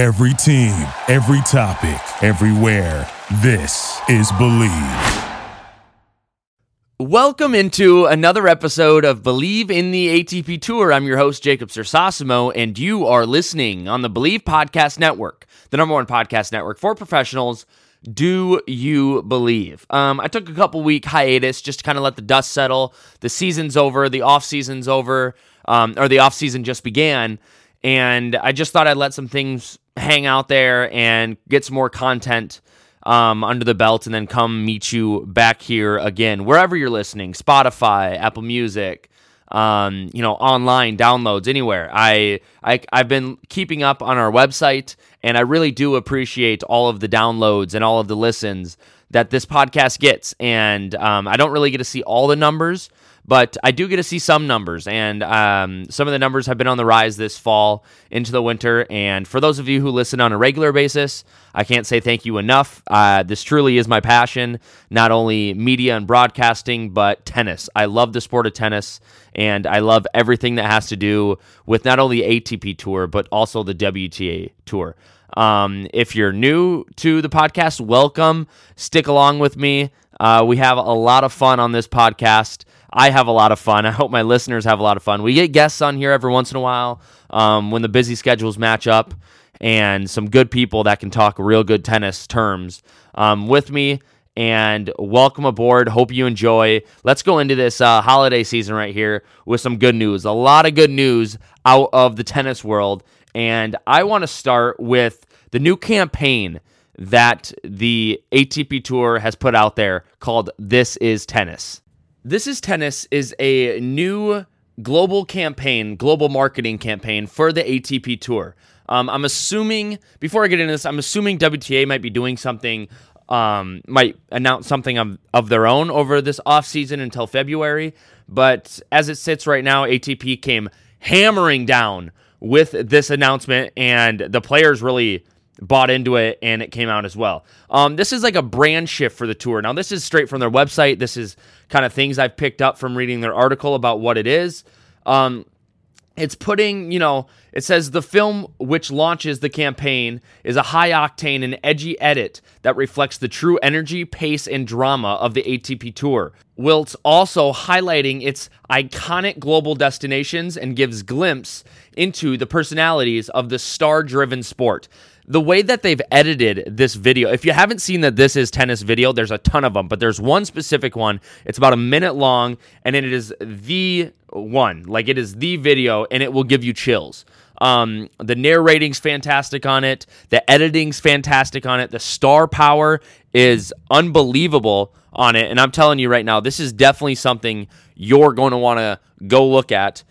Every team, every topic, everywhere. This is Bleav. Welcome into another episode of Bleav in the ATP Tour. I'm your host, Jacob Cersosimo, and you are listening on the Bleav Podcast Network, the number one podcast network for professionals. Do you believe? Um, I took a couple week hiatus just to kind of let the dust settle. The season's over, the off season's over, um, or the off season just began, and I just thought I'd let some things hang out there and get some more content um, under the belt and then come meet you back here again, wherever you're listening Spotify, Apple Music. Um, you know, online downloads anywhere. I, I I've been keeping up on our website, and I really do appreciate all of the downloads and all of the listens that this podcast gets. And um, I don't really get to see all the numbers, but I do get to see some numbers, and um, some of the numbers have been on the rise this fall into the winter. And for those of you who listen on a regular basis, I can't say thank you enough. Uh, this truly is my passion, not only media and broadcasting, but tennis. I love the sport of tennis, and I love everything that has to do with not only ATP Tour, but also the WTA Tour. Um, if you're new to the podcast, welcome. Stick along with me. Uh, we have a lot of fun on this podcast. I have a lot of fun. I hope my listeners have a lot of fun. We get guests on here every once in a while um, when the busy schedules match up, and some good people that can talk real good tennis terms um, with me. And welcome aboard. Hope you enjoy. Let's go into this uh, holiday season right here with some good news. A lot of good news out of the tennis world. And I want to start with the new campaign that the ATP Tour has put out there called This is Tennis. This is Tennis is a new global campaign, global marketing campaign for the ATP Tour. Um, I'm assuming, before I get into this, I'm assuming WTA might be doing something, um, might announce something of, of their own over this offseason until February. But as it sits right now, ATP came hammering down with this announcement, and the players really bought into it and it came out as well. Um, this is like a brand shift for the tour. Now, this is straight from their website. This is kind of things I've picked up from reading their article about what it is. Um, it's putting, you know, it says the film which launches the campaign is a high octane and edgy edit that reflects the true energy, pace, and drama of the ATP Tour, whilst also highlighting its iconic global destinations and gives glimpse into the personalities of the star driven sport the way that they've edited this video, if you haven't seen that This Is Tennis video, there's a ton of them, but there's one specific one. It's about a minute long, and it is the one. Like it is the video, and it will give you chills. Um, the narrating's fantastic on it. The editing's fantastic on it. The star power is unbelievable on it. And I'm telling you right now, this is definitely something you're going to want to go look at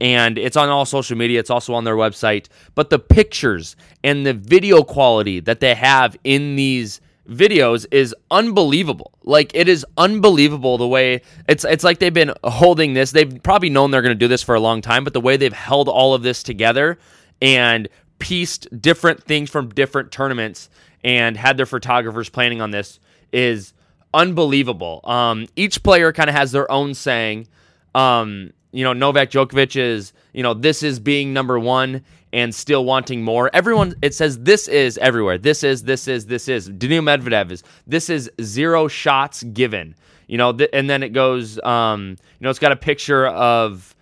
and it's on all social media. It's also on their website. But the pictures and the video quality that they have in these videos is unbelievable. Like it is unbelievable the way it's it's like they've been holding this. They've probably known they're going to do this for a long time, but the way they've held all of this together and pieced different things from different tournaments and had their photographers planning on this is unbelievable. Um, each player kind of has their own saying. Um, you know, Novak Djokovic is, you know, this is being number one and still wanting more. Everyone, it says this is everywhere. This is, this is, this is. Daniil Medvedev is, this is zero shots given. You know, th- and then it goes, um, you know, it's got a picture of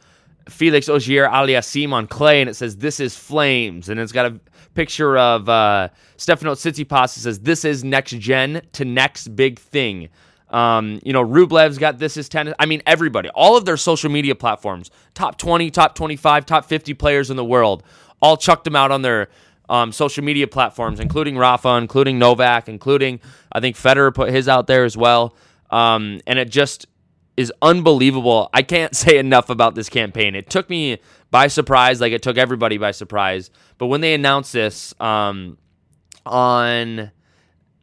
Felix Auger Aliassime on clay, and it says this is flames, and it's got a picture of uh, Stefano Tsitsipas. It says this is next gen to next big thing. Um, you know, Rublev's got this is tennis. I mean, everybody, all of their social media platforms, top 20, top 25, top 50 players in the world, all chucked them out on their um, social media platforms, including Rafa, including Novak, including, I think Federer put his out there as well. Um, and it just is unbelievable. I can't say enough about this campaign. It took me by surprise, like it took everybody by surprise. But when they announced this um, on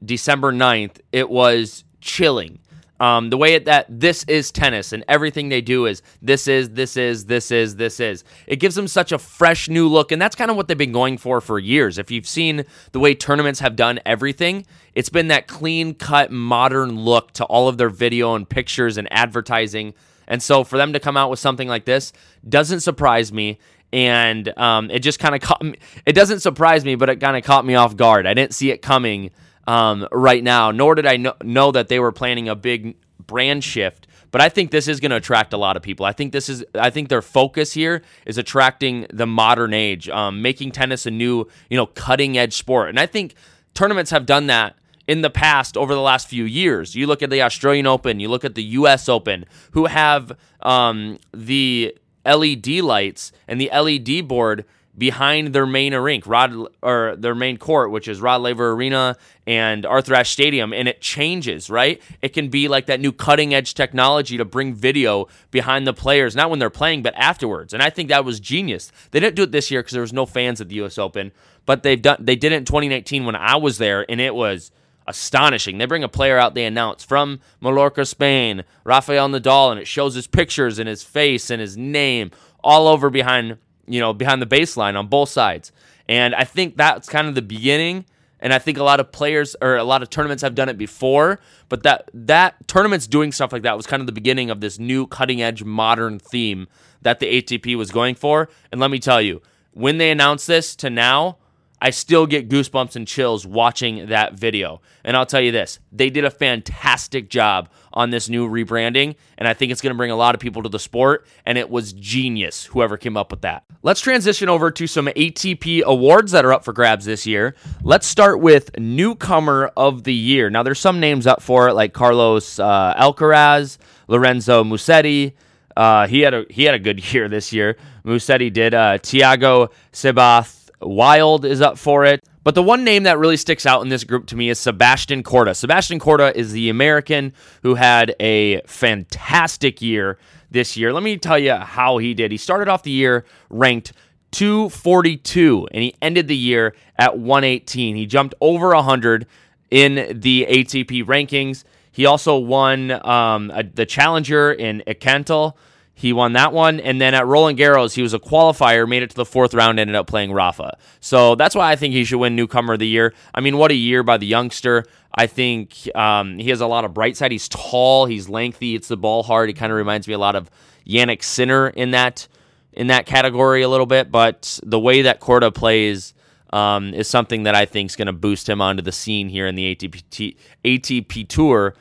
December 9th, it was chilling. Um, the way that this is tennis and everything they do is this is, this is, this is, this is. It gives them such a fresh new look. And that's kind of what they've been going for for years. If you've seen the way tournaments have done everything, it's been that clean cut, modern look to all of their video and pictures and advertising. And so for them to come out with something like this doesn't surprise me. and um, it just kind of caught me. It doesn't surprise me, but it kind of caught me off guard. I didn't see it coming um, right now, nor did I know, know that they were planning a big brand shift. But I think this is going to attract a lot of people. I think this is. I think their focus here is attracting the modern age, um, making tennis a new, you know, cutting edge sport. And I think tournaments have done that in the past over the last few years. You look at the Australian Open, you look at the U.S. Open, who have um, the LED lights and the LED board behind their main rink, Rod or their main court, which is Rod Laver Arena and Arthur Ashe Stadium, and it changes, right? It can be like that new cutting edge technology to bring video behind the players, not when they're playing, but afterwards. And I think that was genius. They didn't do it this year because there was no fans at the US Open, but they've done they did it in 2019 when I was there, and it was astonishing. They bring a player out they announce from Mallorca, Spain, Rafael Nadal, and it shows his pictures and his face and his name all over behind, you know, behind the baseline on both sides. And I think that's kind of the beginning. And I think a lot of players or a lot of tournaments have done it before, but that that tournaments doing stuff like that was kind of the beginning of this new cutting edge modern theme that the ATP was going for. And let me tell you, when they announced this to now, I still get goosebumps and chills watching that video. And I'll tell you this they did a fantastic job on this new rebranding, and I think it's going to bring a lot of people to the sport, and it was genius, whoever came up with that. Let's transition over to some ATP awards that are up for grabs this year. Let's start with Newcomer of the Year. Now, there's some names up for it, like Carlos uh, Alcaraz, Lorenzo Musetti. Uh, he had a he had a good year this year. Musetti did. Uh, Thiago Seyboth Wild is up for it. But the one name that really sticks out in this group to me is Sebastian Korda. Sebastian Korda is the American who had a fantastic year this year. Let me tell you how he did. He started off the year ranked 242 and he ended the year at 118. He jumped over 100 in the ATP rankings. He also won um, a, the Challenger in Eckental he won that one. And then at Roland Garros, he was a qualifier, made it to the fourth round, ended up playing Rafa. So that's why I think he should win Newcomer of the Year. I mean, what a year by the youngster. I think um, he has a lot of bright side. He's tall, he's lengthy, it's the ball hard. He kind of reminds me a lot of Jannik Sinner in that in that category a little bit. But the way that Korda plays um, is something that I think is going to boost him onto the scene here in the ATP, ATP Tour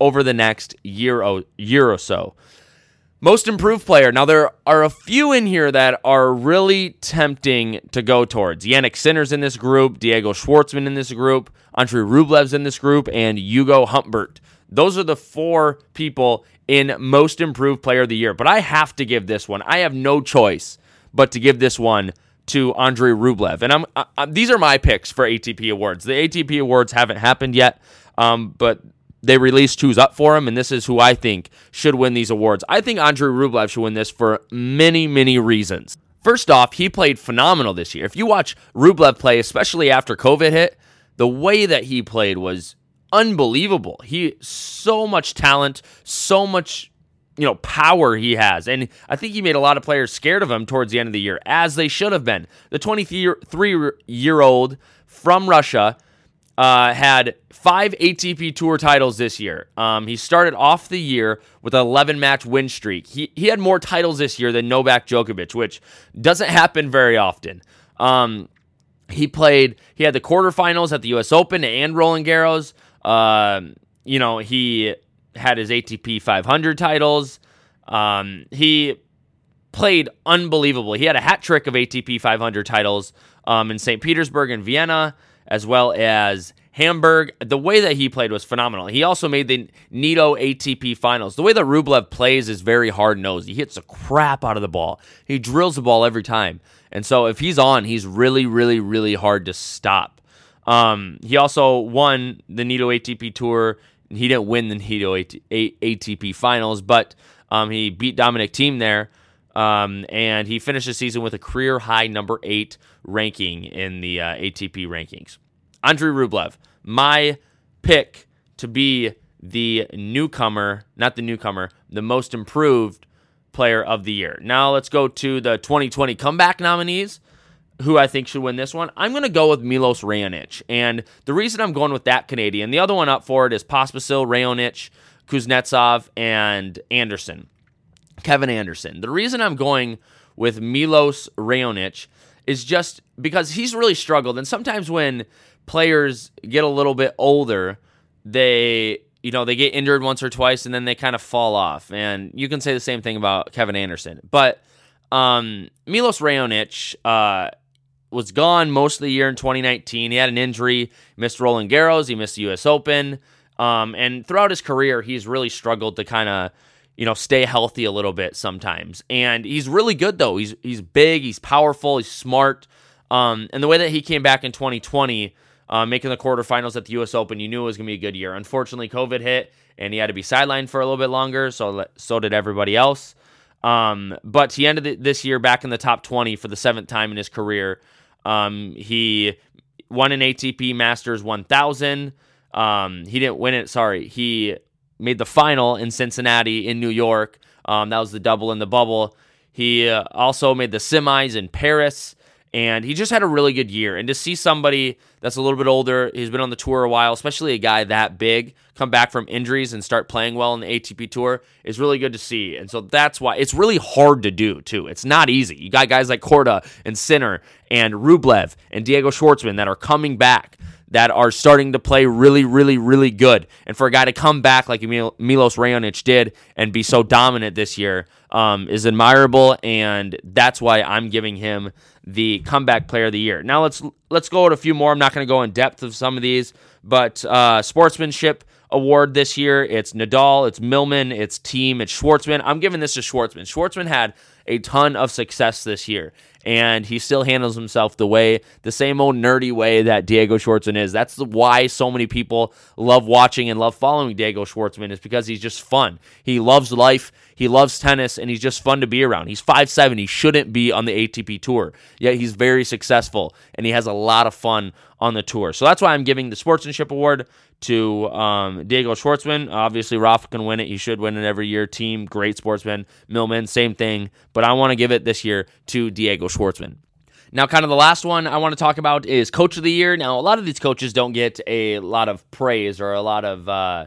over the next year, o- year or so. Most improved player. Now, there are a few in here that are really tempting to go towards. Jannik Sinner's in this group, Diego Schwartzman in this group, Andre Rublev's in this group, and Hugo Humbert. Those are the four people in most improved player of the year. But I have to give this one. I have no choice but to give this one to Andre Rublev. And I'm, I, these are my picks for ATP awards. The ATP awards haven't happened yet, um, but they released who's up for him, and this is who I think should win these awards. I think Andrei Rublev should win this for many, many reasons. First off, he played phenomenal this year. If you watch Rublev play, especially after COVID hit, the way that he played was unbelievable. He so much talent, so much you know power he has, and I think he made a lot of players scared of him towards the end of the year, as they should have been. The 23 year old from Russia uh, had five ATP Tour titles this year. Um, he started off the year with an 11 match win streak. He, he had more titles this year than Novak Djokovic, which doesn't happen very often. Um, he played, he had the quarterfinals at the US Open and Roland Garros. Uh, you know, he had his ATP 500 titles. Um, he played unbelievable. He had a hat trick of ATP 500 titles um, in St. Petersburg and Vienna as well as Hamburg. The way that he played was phenomenal. He also made the Nitto ATP finals. The way that Rublev plays is very hard nosed. He hits the crap out of the ball, he drills the ball every time. And so if he's on, he's really, really, really hard to stop. Um, he also won the Nitto ATP Tour. He didn't win the Nitto ATP finals, but um, he beat Dominic Thiem there. Um, and he finished the season with a career high number eight ranking in the uh, ATP rankings. Andrei Rublev, my pick to be the newcomer, not the newcomer, the most improved player of the year. Now let's go to the 2020 comeback nominees. Who I think should win this one? I'm going to go with Milos Raonic. And the reason I'm going with that Canadian, the other one up for it is Pospisil, Raonic, Kuznetsov, and Anderson. Kevin Anderson. The reason I'm going with Milos Raonic is just because he's really struggled. And sometimes when players get a little bit older, they you know they get injured once or twice and then they kind of fall off. And you can say the same thing about Kevin Anderson, but um, Milos Raonic uh, was gone most of the year in 2019. He had an injury, missed Roland Garros, he missed the U.S. Open, um, and throughout his career, he's really struggled to kind of you know stay healthy a little bit sometimes. And he's really good though. He's he's big, he's powerful, he's smart. Um, and the way that he came back in 2020, uh, making the quarterfinals at the U.S. Open, you knew it was going to be a good year. Unfortunately, COVID hit, and he had to be sidelined for a little bit longer. So so did everybody else. Um, but he ended this year back in the top 20 for the seventh time in his career. Um, he won an ATP Masters 1000. Um, he didn't win it. Sorry, he made the final in Cincinnati in New York. Um, that was the double in the bubble. He uh, also made the semis in Paris and he just had a really good year. And to see somebody that's a little bit older, he's been on the tour a while, especially a guy that big, come back from injuries and start playing well in the ATP Tour is really good to see. And so that's why it's really hard to do, too. It's not easy. You got guys like Korda and Sinner and Rublev and Diego Schwartzman that are coming back that are starting to play really, really, really good. And for a guy to come back like Milos Raonic did and be so dominant this year um, is admirable, and that's why I'm giving him the comeback player of the year. Now let's let's go at a few more. I'm not going to go in depth of some of these, but uh, sportsmanship award this year. It's Nadal, it's Millman, it's Thiem, it's Schwartzman. I'm giving this to Schwartzman. Schwartzman had a ton of success this year and he still handles himself the way the same old nerdy way that Diego Schwartzman is. That's why so many people love watching and love following Diego Schwartzman is because he's just fun. He loves life, he loves tennis, and he's just fun to be around. He's 5'7", he shouldn't be on the ATP tour, yet he's very successful and he has a lot of fun on the tour. So that's why I'm giving the sportsmanship award to um, Diego Schwartzman. Obviously, Rafa can win it. He should win it every year. Thiem, great sportsman. Millman, same thing. But I want to give it this year to Diego Schwartzman. Now, kind of the last one I want to talk about is Coach of the Year. Now, a lot of these coaches don't get a lot of praise or a lot of, uh,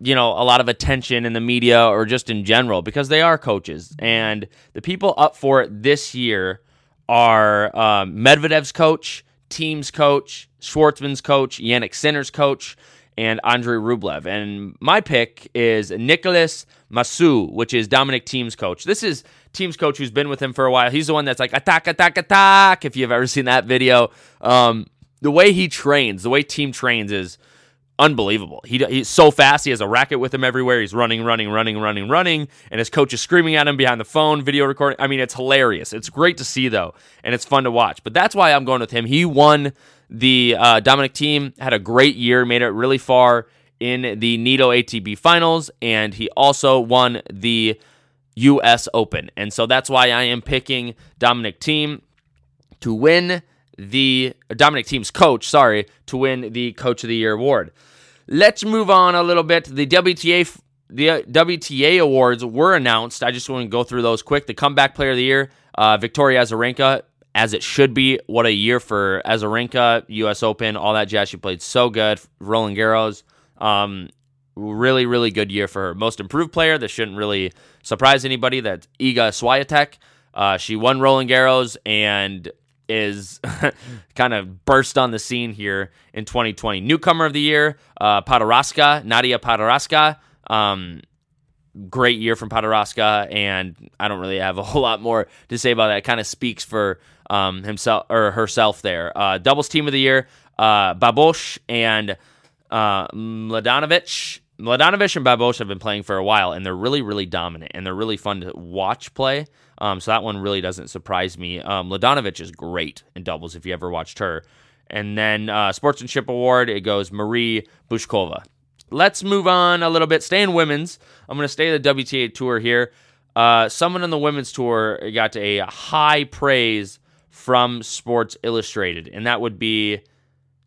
you know, a lot of attention in the media or just in general because they are coaches. And the people up for it this year are um, Medvedev's coach, Thiem's coach, Schwartzman's coach, Jannik Sinner's coach, and Andrei Rublev. And my pick is Nicolas Massu, which is Dominic Thiem's coach. This is Thiem's coach who's been with him for a while. He's the one that's like attack, attack, attack. If you've ever seen that video, um, the way he trains, the way Thiem trains is unbelievable. He, he's so fast. He has a racket with him everywhere. He's running, running, running, running, running, and his coach is screaming at him behind the phone, video recording. I mean, it's hilarious. It's great to see though, and it's fun to watch. But that's why I'm going with him. He won the uh, Dominic Thiem, had a great year, made it really far in the Nitto ATP Finals, and he also won the U.S. Open. And so that's why I am picking Dominic Thiem to win the Dominic Thiem's coach, sorry, to win the Coach of the Year award. Let's move on a little bit. The WTA the WTA awards were announced. I just want to go through those quick. The comeback player of the year, uh, Victoria Azarenka, as it should be. What a year for Azarenka, U.S. Open, all that jazz. She played so good. Roland Garros, um, really, really good year for her. Most improved player. This shouldn't really surprise anybody. That's Iga Swiatek. Uh, she won Roland Garros and is kind of burst on the scene here in 2020. Newcomer of the year, uh, Podoroska, Nadia Podoroska. Um, great year from Podoroska, and I don't really have a whole lot more to say about that. It kind of speaks for um, himself or herself there. Uh, doubles team of the year, uh, Babos and uh, Mladenovic. Mladenovic and Babos have been playing for a while, and they're really, really dominant, and they're really fun to watch play. Um, so that one really doesn't surprise me. Um, Mladenovic is great in doubles if you ever watched her. And then uh, Sportsmanship Award, it goes Marie Bouzkova. Let's move on a little bit. Stay in women's. I'm going to stay the WTA Tour here. Uh, someone on the women's tour got a high praise from Sports Illustrated, and that would be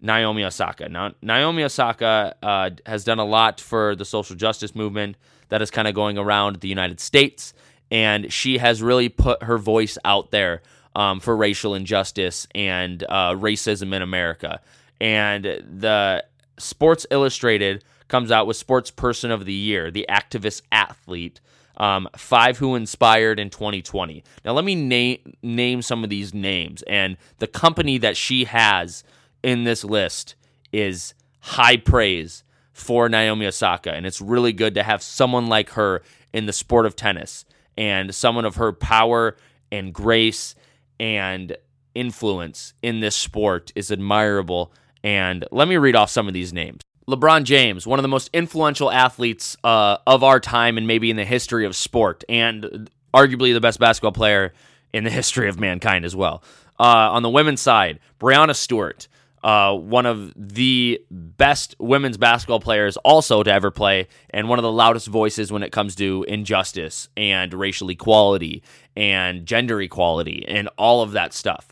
Naomi Osaka. Now, Naomi Osaka uh, has done a lot for the social justice movement that is kind of going around the United States and she has really put her voice out there um, for racial injustice and uh, racism in America. And the Sports Illustrated comes out with Sports Person of the Year, the activist athlete. um, five who inspired in 2020. Now, let me name name some of these names, and the company that she has in this list is high praise for Naomi Osaka, and it's really good to have someone like her in the sport of tennis and someone of her power and grace and influence in this sport is admirable. And let me read off some of these names. LeBron James, one of the most influential athletes uh, of our time and maybe in the history of sport, and arguably the best basketball player in the history of mankind as well. Uh, on the women's side, Breanna Stewart, uh, one of the best women's basketball players also to ever play, and one of the loudest voices when it comes to injustice and racial equality and gender equality and all of that stuff.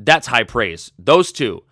That's high praise. Those two.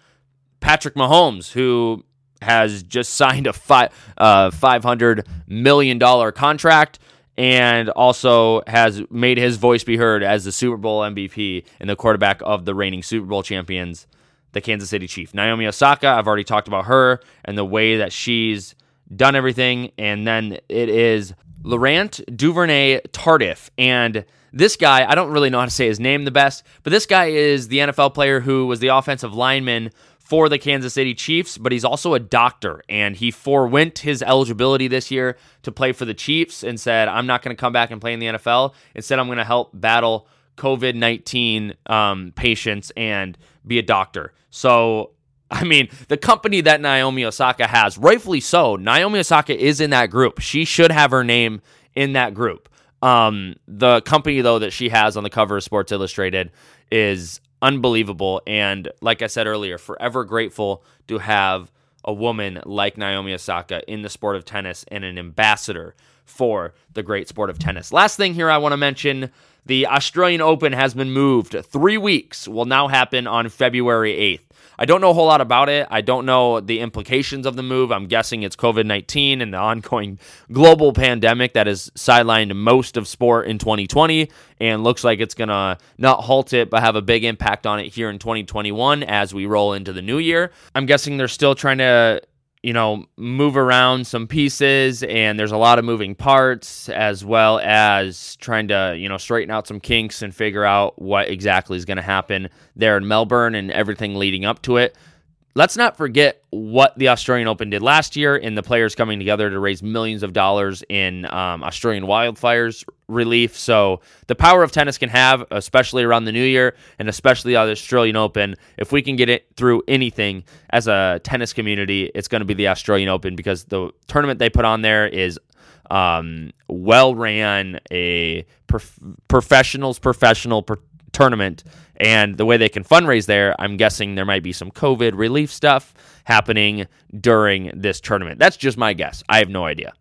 Patrick Mahomes, who has just signed a five, uh, $500 million contract and also has made his voice be heard as the Super Bowl MVP and the quarterback of the reigning Super Bowl champions, the Kansas City Chief. Naomi Osaka, I've already talked about her and the way that she's done everything. And then it is Laurent Duvernay Tardif. And this guy, I don't really know how to say his name the best, but this guy is the NFL player who was the offensive lineman for the Kansas City Chiefs, but he's also a doctor and he forewent his eligibility this year to play for the Chiefs and said, I'm not going to come back and play in the NFL. Instead, I'm going to help battle COVID 19 um, patients and be a doctor. So, I mean, the company that Naomi Osaka has, rightfully so, Naomi Osaka is in that group. She should have her name in that group. Um, the company, though, that she has on the cover of Sports Illustrated is unbelievable. And like I said earlier, forever grateful to have a woman like Naomi Osaka in the sport of tennis and an ambassador for the great sport of tennis. Last thing here I want to mention the Australian Open has been moved. Three weeks will now happen on February 8th. I don't know a whole lot about it. I don't know the implications of the move. I'm guessing it's COVID 19 and the ongoing global pandemic that has sidelined most of sport in 2020 and looks like it's going to not halt it, but have a big impact on it here in 2021 as we roll into the new year. I'm guessing they're still trying to you know, move around some pieces and there's a lot of moving parts as well as trying to, you know, straighten out some kinks and figure out what exactly is going to happen there in Melbourne and everything leading up to it let's not forget what the Australian Open did last year and the players coming together to raise millions of dollars in um, Australian wildfires relief. So the power of tennis can have, especially around the new year and especially the Australian Open, if we can get it through anything as a tennis community, it's going to be the Australian Open because the tournament they put on there is um, well ran, a prof- professionals professional per- tournament and the way they can fundraise there, I'm guessing there might be some COVID relief stuff happening during this tournament. That's just my guess. I have no idea.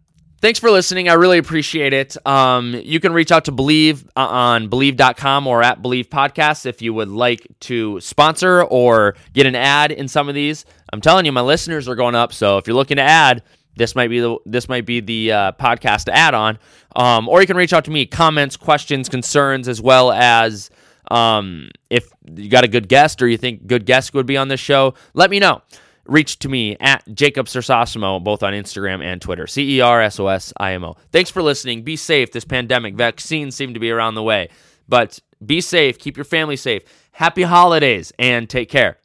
Thanks for listening. I really appreciate it. Um, you can reach out to Bleav uh, on bleav.com or at Bleav Podcasts if you would like to sponsor or get an ad in some of these. I'm telling you, my listeners are going up. So if you're looking to add, this might be the this might be the uh, podcast to add on. Um, or you can reach out to me, comments, questions, concerns, as well as um, if you got a good guest or you think good guest would be on this show, let me know. Reach to me at Jacob Cersosimo, both on Instagram and Twitter. C E R S O S I M O. Thanks for listening. Be safe. This pandemic, vaccines seem to be around the way. But be safe. Keep your family safe. Happy holidays and take care.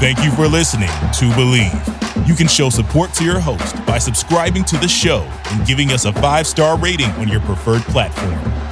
Thank you for listening to Bleav. You can show support to your host by subscribing to the show and giving us a five star rating on your preferred platform.